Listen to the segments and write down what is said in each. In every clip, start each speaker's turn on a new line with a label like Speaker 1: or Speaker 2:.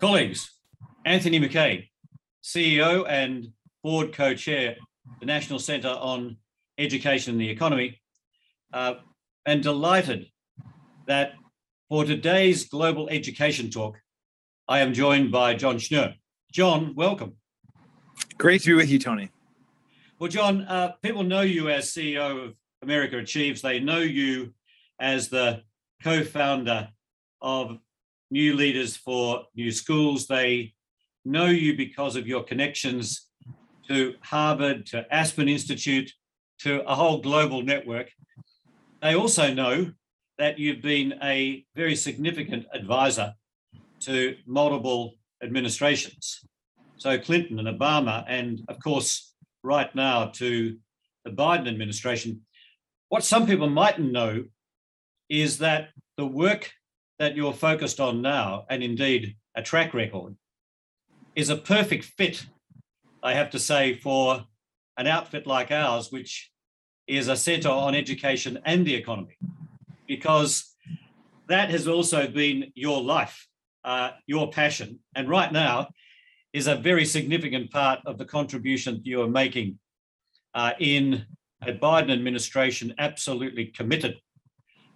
Speaker 1: Colleagues, Anthony Mackay, CEO and board co-chair, the National Centre on Education and the Economy, uh, and delighted that for today's global education talk, I am joined by John Schnur. John, welcome.
Speaker 2: Great to be with you, Tony.
Speaker 1: Well, John, uh, people know you as CEO of America Achieves. They know you as the co-founder of New Leaders for New Schools. They know you because of your connections to Harvard, to Aspen Institute, to a whole global network. They also know that you've been a very significant advisor to multiple administrations. So Clinton and Obama, and of course, right now to the Biden administration. What some people mightn't know is that the work that you're focused on now, and indeed a track record, is a perfect fit, I have to say, for an outfit like ours, which is a center on education and the economy, because that has also been your life, uh, your passion. And right now is a very significant part of the contribution you are making uh, in a Biden administration absolutely committed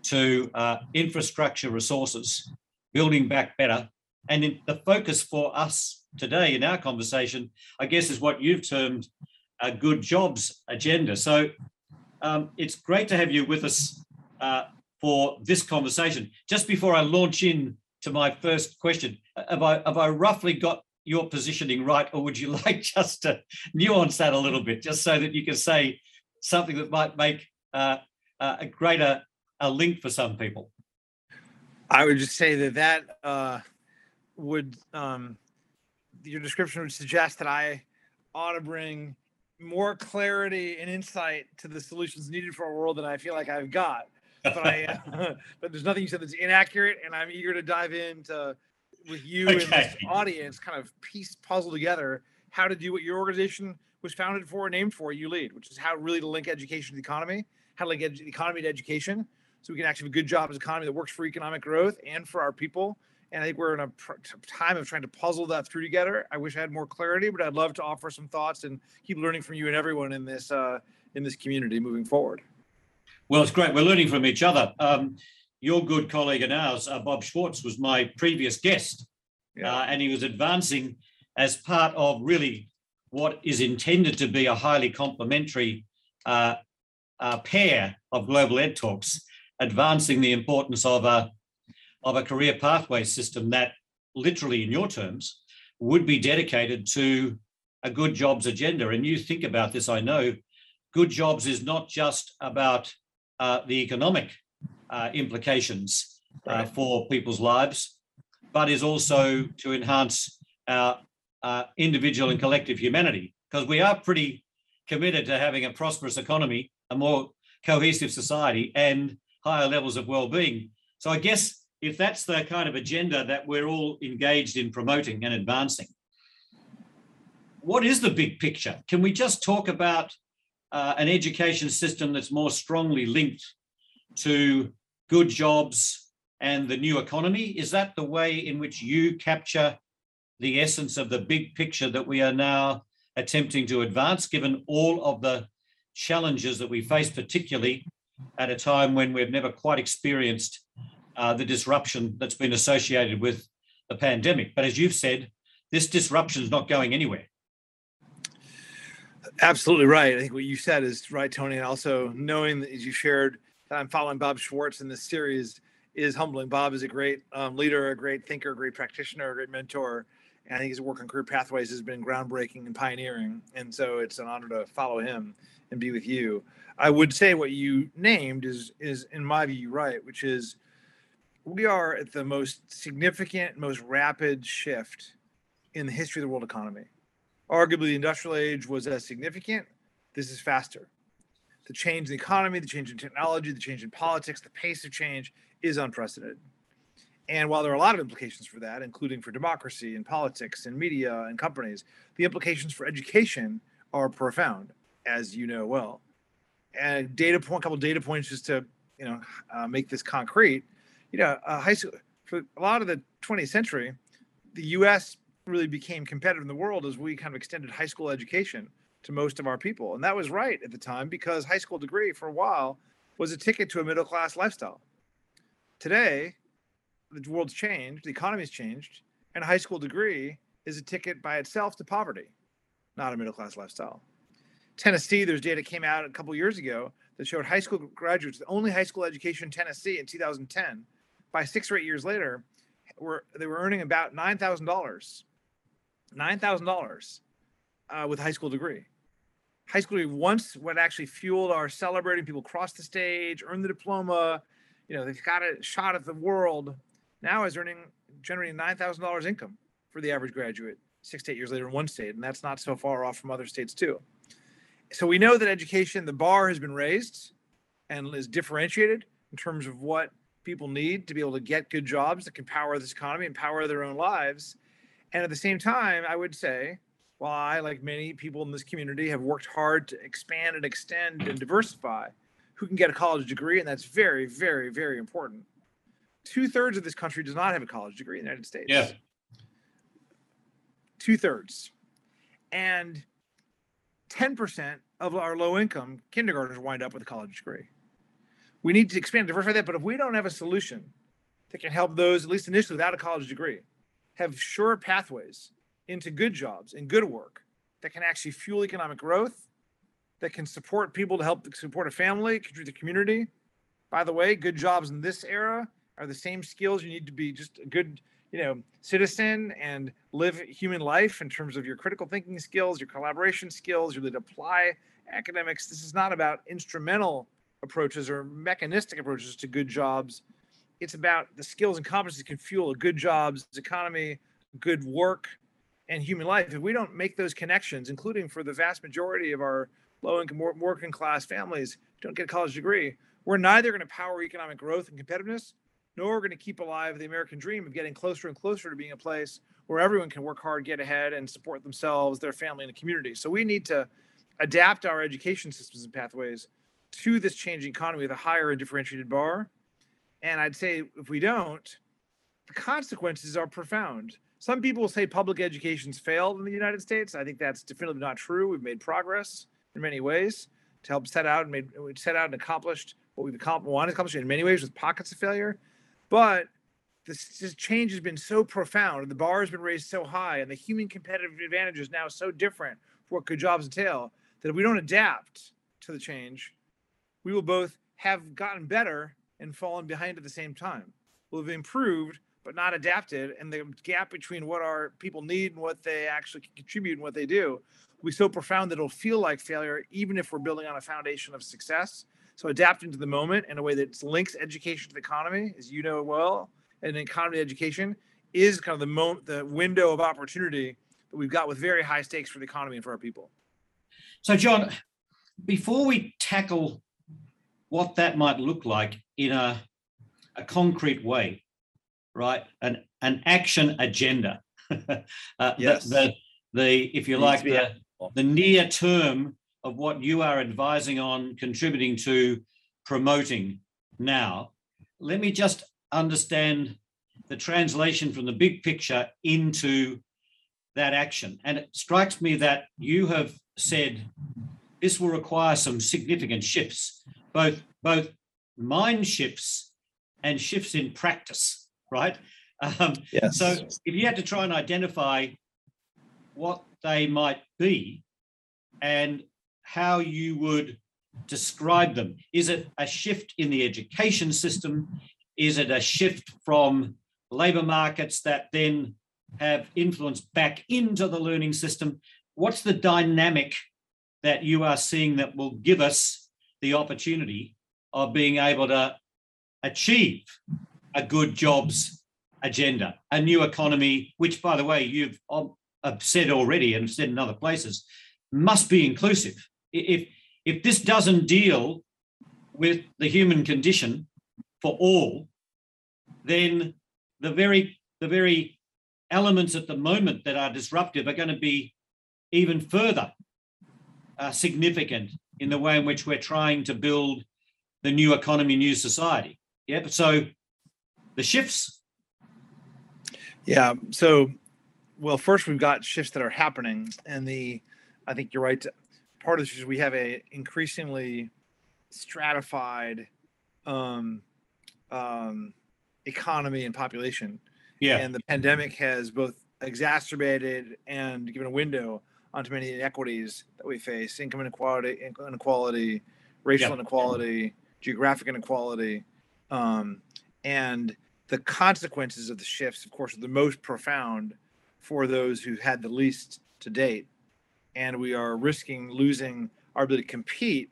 Speaker 1: to uh, infrastructure resources, building back better. And the focus for us today in our conversation, I guess, is what you've termed a good jobs agenda. So um, it's great to have you with us uh, for this conversation. Just before I launch in to my first question, have I, have I roughly got your positioning right, or would you like just to nuance that a little bit, just so that you can say something that might make uh, a greater a link for some people?
Speaker 2: I would just say that that uh, would um, your description would suggest that I ought to bring more clarity and insight to the solutions needed for our world than I feel like I've got. But I, uh, but there's nothing you said that's inaccurate, and I'm eager to dive into with you okay. and this audience, kind of piece puzzle together how to do what your organization was founded for and named for. You lead, which is how really to link education to the economy, how to link the economy to education, so we can actually have a good job as an economy that works for economic growth and for our people. And I think we're in a pr- time of trying to puzzle that through together. I wish I had more clarity, but I'd love to offer some thoughts and keep learning from you and everyone in this uh, in this community moving forward.
Speaker 1: Well, it's great. We're learning from each other. Um, your good colleague and ours, uh, Bob Schwartz, was my previous guest, yeah. uh, and he was advancing as part of really what is intended to be a highly complementary uh, uh pair of global ed talks advancing the importance of a, of a career pathway system that literally in your terms would be dedicated to a good jobs agenda. And you think about this, I know, good jobs is not just about uh, the economic uh, implications uh, for people's lives, but is also to enhance our uh, individual and collective humanity. Because we are pretty committed to having a prosperous economy, a more cohesive society, and higher levels of well-being. So I guess if that's the kind of agenda that we're all engaged in promoting and advancing, what is the big picture? Can we just talk about uh, an education system that's more strongly linked to good jobs and the new economy? Is that the way in which you capture the essence of the big picture that we are now attempting to advance, given all of the challenges that we face, particularly at a time when we've never quite experienced uh, the disruption that's been associated with the pandemic. But as you've said, this disruption is not going anywhere.
Speaker 2: Absolutely right. I think what you said is right, Tony. And also knowing that as you shared that I'm following Bob Schwartz in this series is humbling. Bob is a great um, leader, a great thinker, a great practitioner, a great mentor. And I think his work on career pathways has been groundbreaking and pioneering. And so it's an honor to follow him and be with you. I would say what you named is is in my view right, which is we are at the most significant, most rapid shift in the history of the world economy. Arguably, the industrial age was as significant. This is faster. The change in the economy, the change in technology, the change in politics, the pace of change is unprecedented. And while there are a lot of implications for that, including for democracy and politics and media and companies, the implications for education are profound, as you know well and data point, a couple data points just to you know uh, make this concrete. You know, uh, high school for a lot of the 20th century, the U.S. really became competitive in the world as we kind of extended high school education to most of our people, and that was right at the time because high school degree for a while was a ticket to a middle class lifestyle. Today, the world's changed, the economy's changed, and a high school degree is a ticket by itself to poverty, not a middle class lifestyle. Tennessee, there's data came out a couple years ago that showed high school graduates, the only high school education in Tennessee in 2010, by six or eight years later, were they were earning about nine thousand dollars, nine thousand uh, dollars, with a high school degree. High school degree once what actually fueled our celebrating people cross the stage, earn the diploma, you know they've got a shot at the world. Now is earning generating nine thousand dollars income for the average graduate six to eight years later in one state, and that's not so far off from other states too. So we know that education, the bar has been raised and is differentiated in terms of what people need to be able to get good jobs that can power this economy and power their own lives. And at the same time, I would say, while I, like many people in this community, have worked hard to expand and extend and diversify who can get a college degree, and that's very, very, very important. Two thirds of this country does not have a college degree in the United States.
Speaker 1: Yeah.
Speaker 2: Two thirds. And 10% of our low income kindergartners wind up with a college degree. We need to expand, and diversify that. But if we don't have a solution that can help those, at least initially without a college degree, have sure pathways into good jobs and good work that can actually fuel economic growth, that can support people to help support a family, contribute to the community. By the way, good jobs in this era are the same skills. You need to be just a good you know citizen and live human life in terms of your critical thinking skills your collaboration skills your ability to apply academics. This is not about instrumental approaches or mechanistic approaches to good jobs. It's about the skills and competencies that can fuel a good jobs economy good work and human life. If we don't make those connections including for the vast majority of our low income working class families don't get a college degree we're neither going to power economic growth and competitiveness nor are going to keep alive the American dream of getting closer and closer to being a place where everyone can work hard, get ahead, and support themselves, their family, and the community. So we need to adapt our education systems and pathways to this changing economy with a higher and differentiated bar. And I'd say if we don't, the consequences are profound. Some people will say public education's failed in the United States. I think that's definitively not true. We've made progress in many ways to help set out and made set out and accomplished what we've accomplished, wanted to accomplish in many ways with pockets of failure. But this, this change has been so profound, and the bar has been raised so high, and the human competitive advantage is now so different for what good jobs entail that if we don't adapt to the change, we will both have gotten better and fallen behind at the same time. We'll have improved, but not adapted, and the gap between what our people need and what they actually contribute and what they do will be so profound that it'll feel like failure, even if we're building on a foundation of success. So adapting to the moment in a way that links education to the economy, as you know well, and economy education is kind of the moment, the window of opportunity that we've got with very high stakes for the economy and for our people.
Speaker 1: So, John, before we tackle what that might look like in a, a concrete way, right? An an action agenda. uh, yes. The, the, the if you like the, the near term of what you are advising on, contributing to, promoting now. Let me just understand the translation from the big picture into that action. And it strikes me that you have said this will require some significant shifts, both both mind shifts and shifts in practice, right? Um, yes. So if you had to try and identify what they might be and how you would describe them. Is it a shift in the education system? Is it a shift from labor markets that then have influence back into the learning system? What's the dynamic that you are seeing that will give us the opportunity of being able to achieve a good jobs agenda, a new economy, which, by the way, you've said already and said in other places, must be inclusive if if this doesn't deal with the human condition for all, then the very the very elements at the moment that are disruptive are going to be even further uh, significant in the way in which we're trying to build the new economy, new society. Yeah. So the shifts.
Speaker 2: Yeah. So well, first we've got shifts that are happening, and the I think you're right. To, part of this is we have a increasingly stratified um, um, economy and population.
Speaker 1: Yeah.
Speaker 2: And the pandemic has both exacerbated and given a window onto many inequities that we face income inequality, inequality, racial yeah. inequality, geographic inequality. Um, and the consequences of the shifts, of course, are the most profound for those who had the least to date. And we are risking losing our ability to compete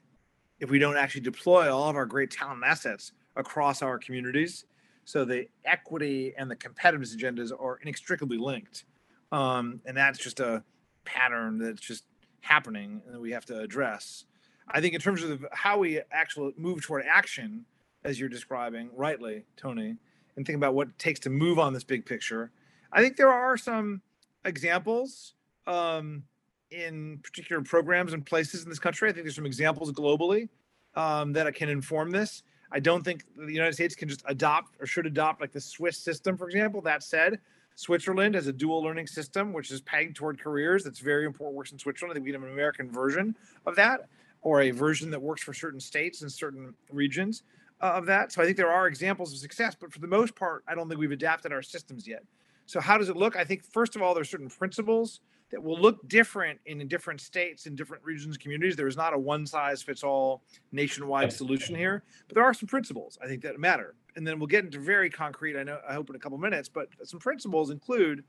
Speaker 2: if we don't actually deploy all of our great talent assets across our communities. So the equity and the competitiveness agendas are inextricably linked. Um, and that's just a pattern that's just happening and that we have to address. I think in terms of how we actually move toward action, as you're describing rightly, Tony, and think about what it takes to move on this big picture, I think there are some examples um, in particular programs and places in this country. I think there's some examples globally um, that can inform this. I don't think the United States can just adopt or should adopt like the Swiss system, for example. That said, Switzerland has a dual learning system, which is pegged toward careers. That's very important. Works in Switzerland. I think we have an American version of that, or a version that works for certain states and certain regions uh, of that. So I think there are examples of success, but for the most part, I don't think we've adapted our systems yet. So how does it look? I think first of all, there's certain principles that will look different in different states in different regions communities. There is not a one size fits all nationwide solution here but there are some principles i think that matter. And then we'll get into very concrete i know i hope in a couple minutes but some principles include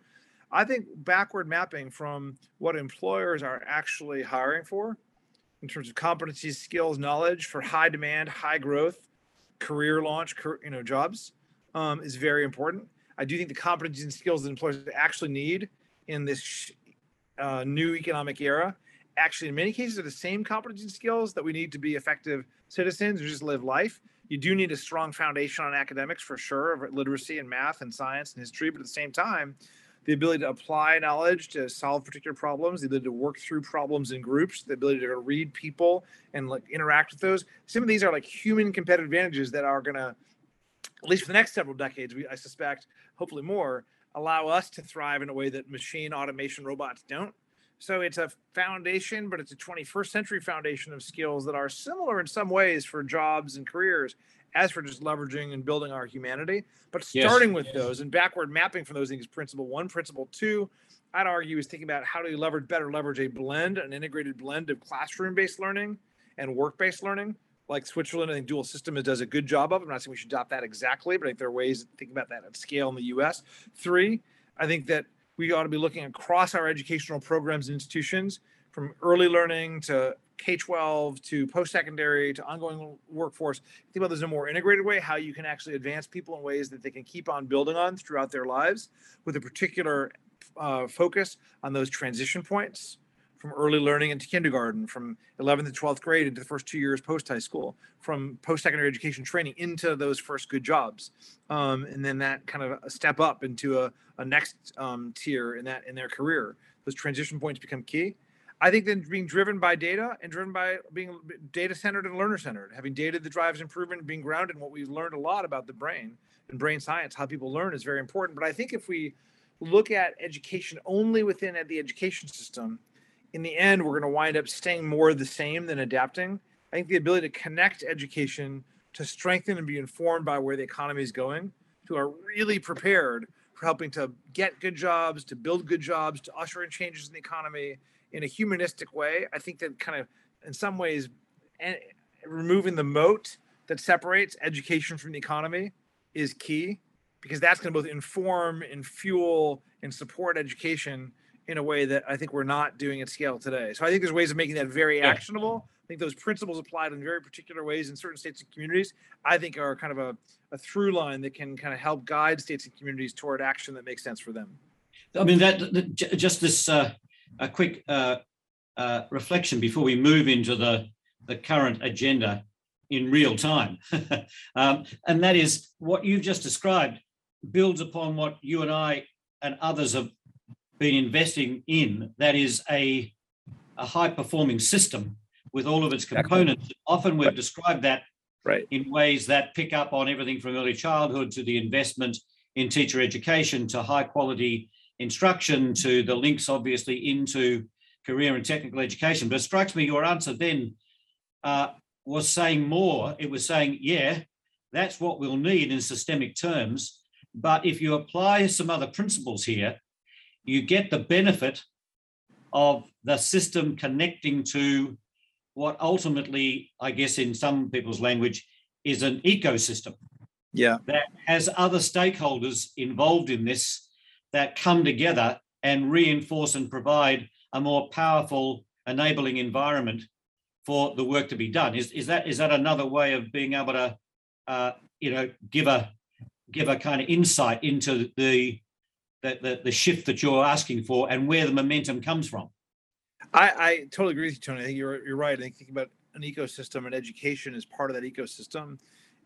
Speaker 2: i think backward mapping from what employers are actually hiring for in terms of competencies skills knowledge for high demand high growth career launch you know jobs um, is very important. I do think the competencies and skills that employers actually need in this uh, new economic era. Actually in many cases are the same competency skills that we need to be effective citizens who just live life. You do need a strong foundation on academics for sure of literacy and math and science and history but at the same time the ability to apply knowledge to solve particular problems the ability to work through problems in groups the ability to read people and like interact with those. Some of these are like human competitive advantages that are going to at least for the next several decades we, i suspect hopefully more allow us to thrive in a way that machine automation robots don't. So it's a foundation, but it's a 21st century foundation of skills that are similar in some ways for jobs and careers as for just leveraging and building our humanity. But starting yes. with yes. those and backward mapping from those things, principle one, principle two, I'd argue is thinking about how do you leverage better leverage a blend, an integrated blend of classroom based learning and work based learning like Switzerland, I think dual system does a good job of. I'm not saying we should adopt that exactly, but I think there are ways to think about that at scale in the US. Three, I think that we ought to be looking across our educational programs and institutions from early learning to K 12 to post secondary to ongoing workforce. Think about this in a more integrated way, how you can actually advance people in ways that they can keep on building on throughout their lives with a particular uh, focus on those transition points from early learning into kindergarten, from 11th to 12th grade into the first two years post high school, from post secondary education training into those first good jobs, um, and then that kind of a step up into a, a next um, tier in that in their career. Those transition points become key. I think then being driven by data and driven by being data centered and learner centered, having data that drives improvement, being grounded in what we've learned a lot about the brain and brain science, how people learn is very important. But I think if we look at education only within the education system in the end, we're going to wind up staying more the same than adapting. I think the ability to connect education to strengthen and be informed by where the economy is going, to are really prepared for helping to get good jobs, to build good jobs, to usher in changes in the economy in a humanistic way. I think that kind of, in some ways, removing the moat that separates education from the economy is key because that's going to both inform and fuel and support education in a way that I think we're not doing at scale today. So I think there's ways of making that very yeah. actionable. I think those principles applied in very particular ways in certain states and communities, I think are kind of a, a through line that can kind of help guide states and communities toward action that makes sense for them.
Speaker 1: I mean, that, that just this uh, a quick uh, uh, reflection before we move into the, the current agenda in real time. um, and that is what you've just described builds upon what you and I and others have been investing in that is a, a high performing system with all of its components. Exactly. Often we've described that
Speaker 2: right.
Speaker 1: in ways that pick up on everything from early childhood to the investment in teacher education to high quality instruction to the links, obviously, into career and technical education. But it strikes me your answer then uh, was saying more. It was saying, yeah, that's what we'll need in systemic terms. But if you apply some other principles here, you get the benefit of the system connecting to what ultimately, I guess, in some people's language, is an ecosystem.
Speaker 2: Yeah.
Speaker 1: That has other stakeholders involved in this that come together and reinforce and provide a more powerful, enabling environment for the work to be done. Is, is that is that another way of being able to, uh, you know, give a give a kind of insight into the the, the, the shift that you're asking for and where the momentum comes from?
Speaker 2: I, I totally agree with you, Tony. I think you're you're right. I think thinking about an ecosystem and education as part of that ecosystem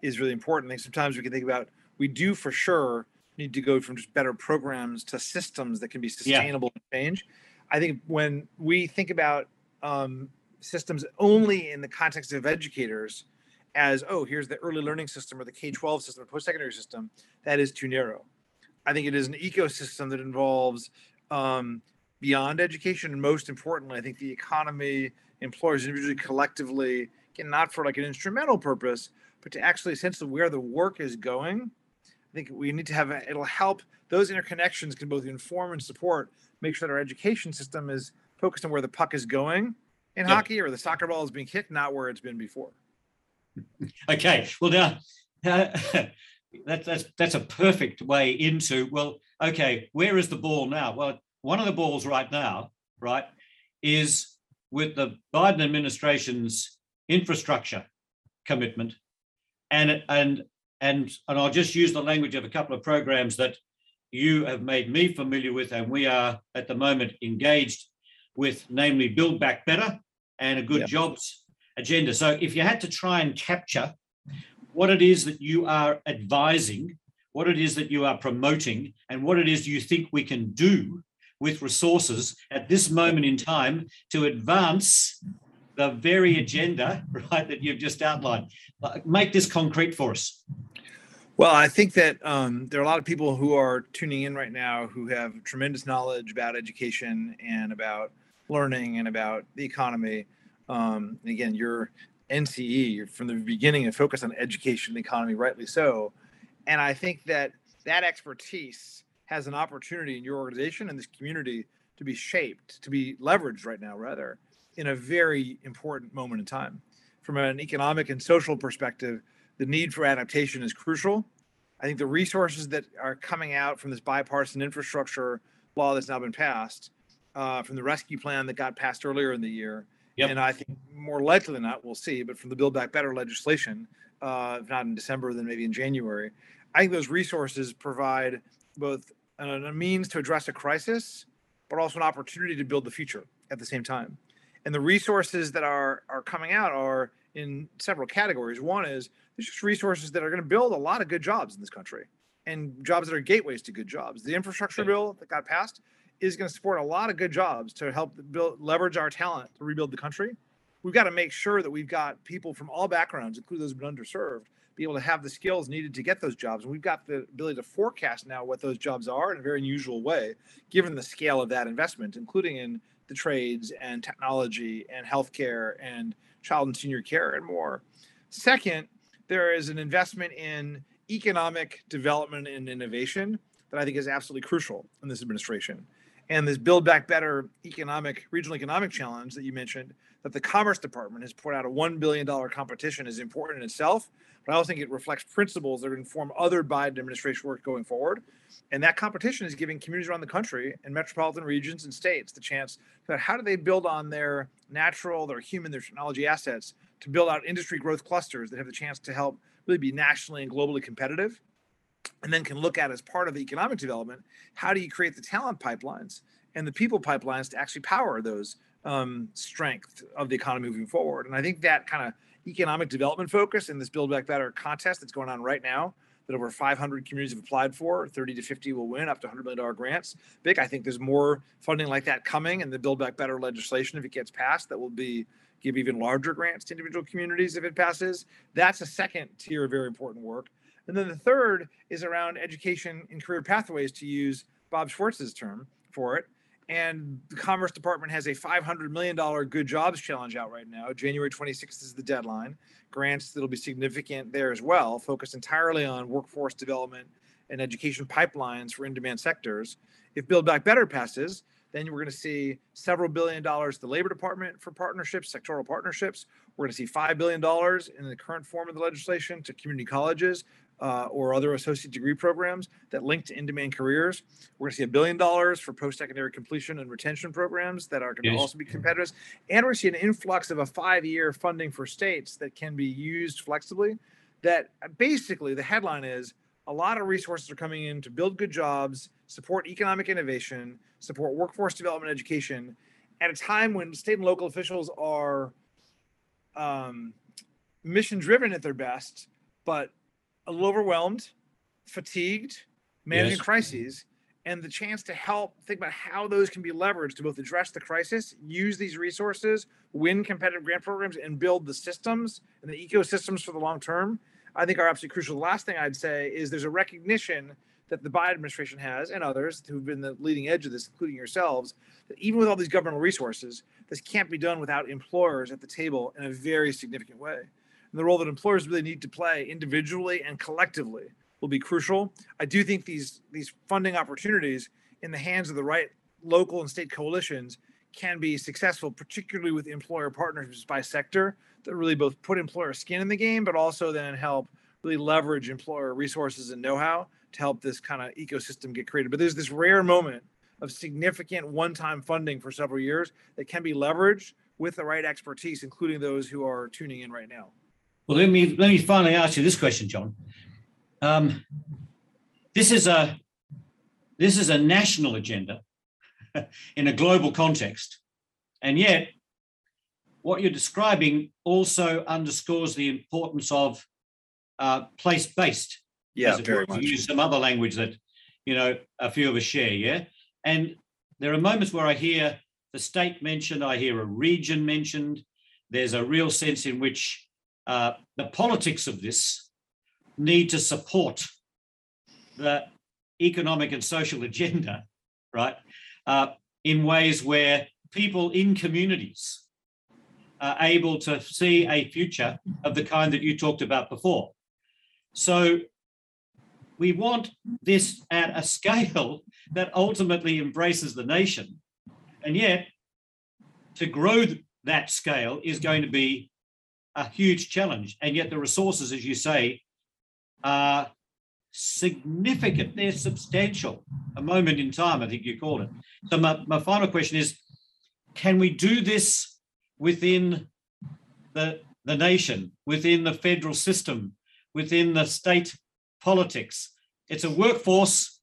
Speaker 2: is really important. I think sometimes we can think about we do for sure need to go from just better programs to systems that can be sustainable yeah. and change. I think when we think about um, systems only in the context of educators, as oh, here's the early learning system or the K 12 system or post secondary system, that is too narrow. I think it is an ecosystem that involves um, beyond education and most importantly, I think the economy, employers individually, collectively, again, not for like an instrumental purpose, but to actually sense of where the work is going. I think we need to have a, it'll help those interconnections can both inform and support, make sure that our education system is focused on where the puck is going in yeah. hockey or the soccer ball is being kicked, not where it's been before.
Speaker 1: Okay. Well, now uh, that's that's that's a perfect way into well, okay, where is the ball now? Well, one of the balls right now, right, is with the Biden administration's infrastructure commitment, and and and and I'll just use the language of a couple of programs that you have made me familiar with, and we are at the moment engaged with, namely Build Back Better and a Good yep. Jobs agenda. So if you had to try and capture what it is that you are advising, what it is that you are promoting, and what it is you think we can do with resources at this moment in time to advance the very agenda, right, that you've just outlined. Make this concrete for us.
Speaker 2: Well, I think that um, there are a lot of people who are tuning in right now who have tremendous knowledge about education and about learning and about the economy. Um, and again, you're NCE from the beginning and focused on education and economy, rightly so. And I think that that expertise has an opportunity in your organization and this community to be shaped, to be leveraged right now, rather, in a very important moment in time. From an economic and social perspective, the need for adaptation is crucial. I think the resources that are coming out from this bipartisan infrastructure law that's now been passed, uh, from the rescue plan that got passed earlier in the year, Yep. And I think more likely than not, we'll see, but from the Build Back Better legislation, uh, if not in December, then maybe in January, I think those resources provide both a, a means to address a crisis, but also an opportunity to build the future at the same time. And the resources that are are coming out are in several categories. One is there's just resources that are going to build a lot of good jobs in this country and jobs that are gateways to good jobs. The infrastructure bill that got passed is going to support a lot of good jobs to help build leverage our talent to rebuild the country. We've got to make sure that we've got people from all backgrounds, including those who've been underserved, be able to have the skills needed to get those jobs. And we've got the ability to forecast now what those jobs are in a very unusual way, given the scale of that investment, including in the trades and technology and healthcare and child and senior care and more. Second, there is an investment in economic development and innovation that I think is absolutely crucial in this administration and this Build Back Better economic regional economic challenge that you mentioned that the Commerce Department has put out a one billion dollar competition is important in itself. But I also think it reflects principles that inform other Biden administration work going forward. And that competition is giving communities around the country and metropolitan regions and states the chance to how do they build on their natural, their human, their technology assets to build out industry growth clusters that have the chance to help really be nationally and globally competitive and then can look at as part of the economic development how do you create the talent pipelines and the people pipelines to actually power those um, strength of the economy moving forward? And i think that kind of economic development focus in this build back better contest that's going on right now that over 500 communities have applied for 30 to 50 will win up to 100 million dollar grants. Big i think there's more funding like that coming in the build back better legislation if it gets passed that will be give even larger grants to individual communities if it passes. That's a second tier of very important work and then the third is around education and career pathways to use Bob Schwartz's term for it. And the Commerce Department has a $500 million good jobs challenge out right now. January 26th is the deadline. Grants that'll be significant there as well, focused entirely on workforce development and education pipelines for in demand sectors. If Build Back Better passes, then we're going to see several billion dollars to the Labor Department for partnerships, sectoral partnerships. We're going to see $5 billion in the current form of the legislation to community colleges uh, or other associate degree programs that link to in demand careers. We're going to see a billion dollars for post secondary completion and retention programs that are going yes. to also be competitive. And we're seeing an influx of a five year funding for states that can be used flexibly. That basically the headline is a lot of resources are coming in to build good jobs, support economic innovation, support workforce development education at a time when state and local officials are um, mission driven at their best, but a little overwhelmed, fatigued, managing yes. crises, and the chance to help think about how those can be leveraged to both address the crisis, use these resources, win competitive grant programs, and build the systems and the ecosystems for the long term. I think are absolutely crucial. The last thing I'd say is there's a recognition that the Biden administration has and others who've been the leading edge of this, including yourselves, that even with all these governmental resources, this can't be done without employers at the table in a very significant way. And the role that employers really need to play individually and collectively will be crucial. I do think these these funding opportunities in the hands of the right local and state coalitions can be successful, particularly with employer partnerships by sector that really both put employer skin in the game, but also then help really leverage employer resources and know-how to help this kind of ecosystem get created. But there's this rare moment of significant one-time funding for several years that can be leveraged with the right expertise, including those who are tuning in right now.
Speaker 1: Well, let me let me finally ask you this question, John. Um, this is a this is a national agenda in a global context, and yet what you're describing also underscores the importance of uh, place-based
Speaker 2: yeah, very much.
Speaker 1: use some other language that you know a few of us share. Yeah, and there are moments where I hear the state mentioned, I hear a region mentioned. There's a real sense in which uh, the politics of this need to support the economic and social agenda, right? Uh, in ways where people in communities are able to see a future of the kind that you talked about before. So we want this at a scale that ultimately embraces the nation. And yet, to grow that scale is going to be a huge challenge. And yet, the resources, as you say, are significant. They're substantial. A moment in time, I think you called it. So, my, my final question is can we do this within the, the nation, within the federal system, within the state politics. It's a workforce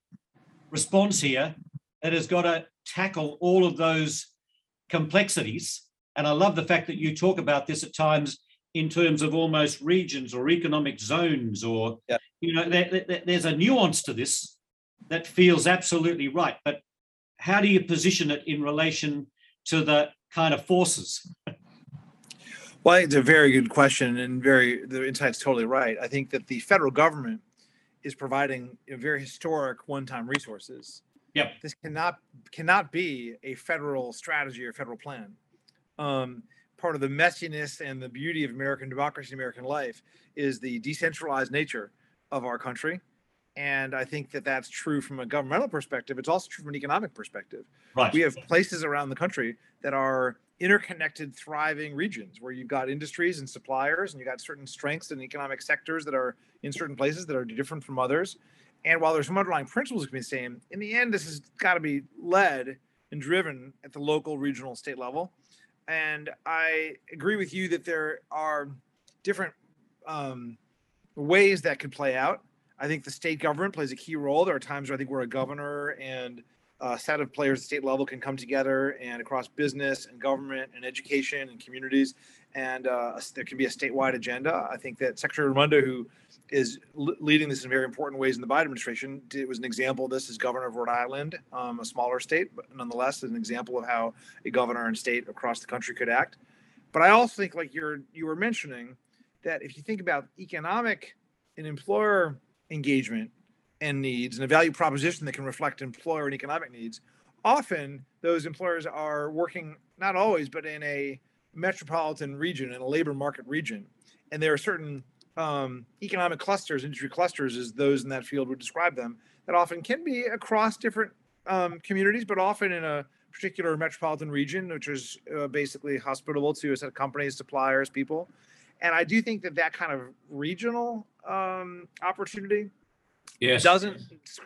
Speaker 1: response here that has got to tackle all of those complexities. And I love the fact that you talk about this at times in terms of almost regions or economic zones, or, yeah. you know, there, there, there's a nuance to this that feels absolutely right. But how do you position it in relation to the kind of forces?
Speaker 2: Well, it's a very good question, and very the insight's totally right. I think that the federal government is providing very historic one-time resources.
Speaker 1: Yep.
Speaker 2: This cannot cannot be a federal strategy or federal plan. Um, part of the messiness and the beauty of American democracy, American life, is the decentralized nature of our country, and I think that that's true from a governmental perspective. It's also true from an economic perspective.
Speaker 1: Right.
Speaker 2: We have places around the country that are interconnected, thriving regions where you've got industries and suppliers, and you've got certain strengths in economic sectors that are in certain places that are different from others. And while there's some underlying principles that can be the same, in the end, this has got to be led and driven at the local, regional, state level. And I agree with you that there are different um, ways that could play out. I think the state government plays a key role. There are times where I think where a governor and a set of players at state level can come together and across business and government and education and communities, and uh, there can be a statewide agenda. I think that Secretary Raimondo, who is leading this in very important ways in the Biden administration, it was an example of this as governor of Rhode Island, um, a smaller state, but nonetheless, an example of how a governor and state across the country could act. But I also think, like you're you were mentioning, that if you think about economic and employer engagement and needs and a value proposition that can reflect employer and economic needs, often those employers are working not always, but in a metropolitan region, in a labor market region, and there are certain um, economic clusters, industry clusters, as those in that field would describe them, that often can be across different um, communities, but often in a particular metropolitan region, which is uh, basically hospitable to a set of companies, suppliers, people. And I do think that that kind of regional um, opportunity
Speaker 1: Yes.
Speaker 2: doesn't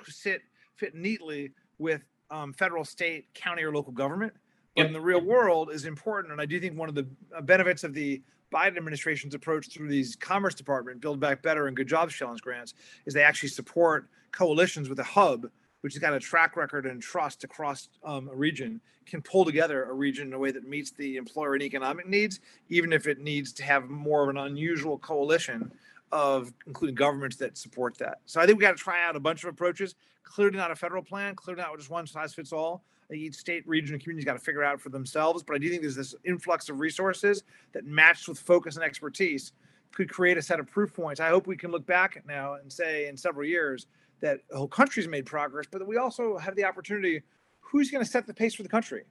Speaker 2: sit fit neatly with um, federal, state, county, or local government. But
Speaker 1: Yep.
Speaker 2: in the real world is important, and I do think one of the uh, benefits of the Biden administration's approach through these Commerce Department Build Back Better and Good Jobs Challenge grants is they actually support coalitions with a hub, which has got a track record and trust across um, a region, can pull together a region in a way that meets the employer and economic needs, even if it needs to have more of an unusual coalition of including governments that support that. So I think we got to try out a bunch of approaches. Clearly not a federal plan. Clearly not just one size fits all. Each state, region, and community's got to figure out for themselves. But I do think there's this influx of resources that matched with focus and expertise could create a set of proof points. I hope we can look back now and say in several years that the whole country's made progress, but that we also have the opportunity. Who's going to set the pace for the country?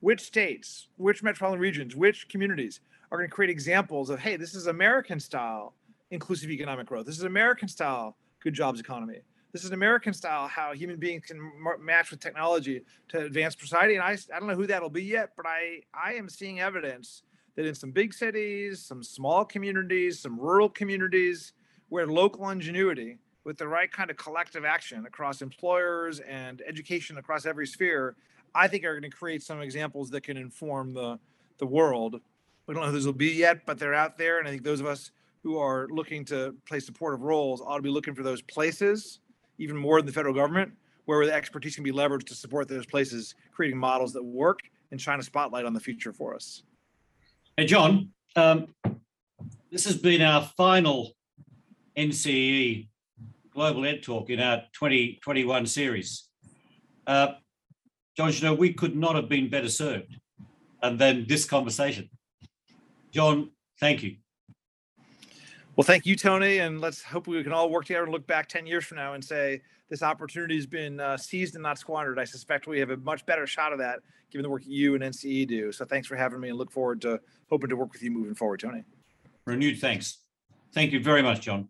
Speaker 2: Which states, which metropolitan regions, which communities are going to create examples of, hey, this is American style inclusive economic growth. This is American style good jobs economy. This is an American style how human beings can mar- match with technology to advance society. And I, I don't know who that'll be yet, but I, I am seeing evidence that in some big cities, some small communities, some rural communities, where local ingenuity with the right kind of collective action across employers and education across every sphere, I think are going to create some examples that can inform the, the world. We don't know who those will be yet, but they're out there. And I think those of us who are looking to play supportive roles ought to be looking for those places, even more than the federal government, where the expertise can be leveraged to support those places, creating models that work and shine a spotlight on the future for us.
Speaker 1: Hey, John, um, this has been our final NCE Global Ed Talk in our 2021 series. Uh, John, you know, we could not have been better served and then this conversation. John, thank you.
Speaker 2: Well, thank you, Tony, and let's hope we can all work together and look back 10 years from now and say this opportunity has been uh, seized and not squandered. I suspect we have a much better shot of that given the work you and NCE do. So thanks for having me and look forward to hoping to work with you moving forward, Tony.
Speaker 1: Renewed thanks. Thank you very much, John.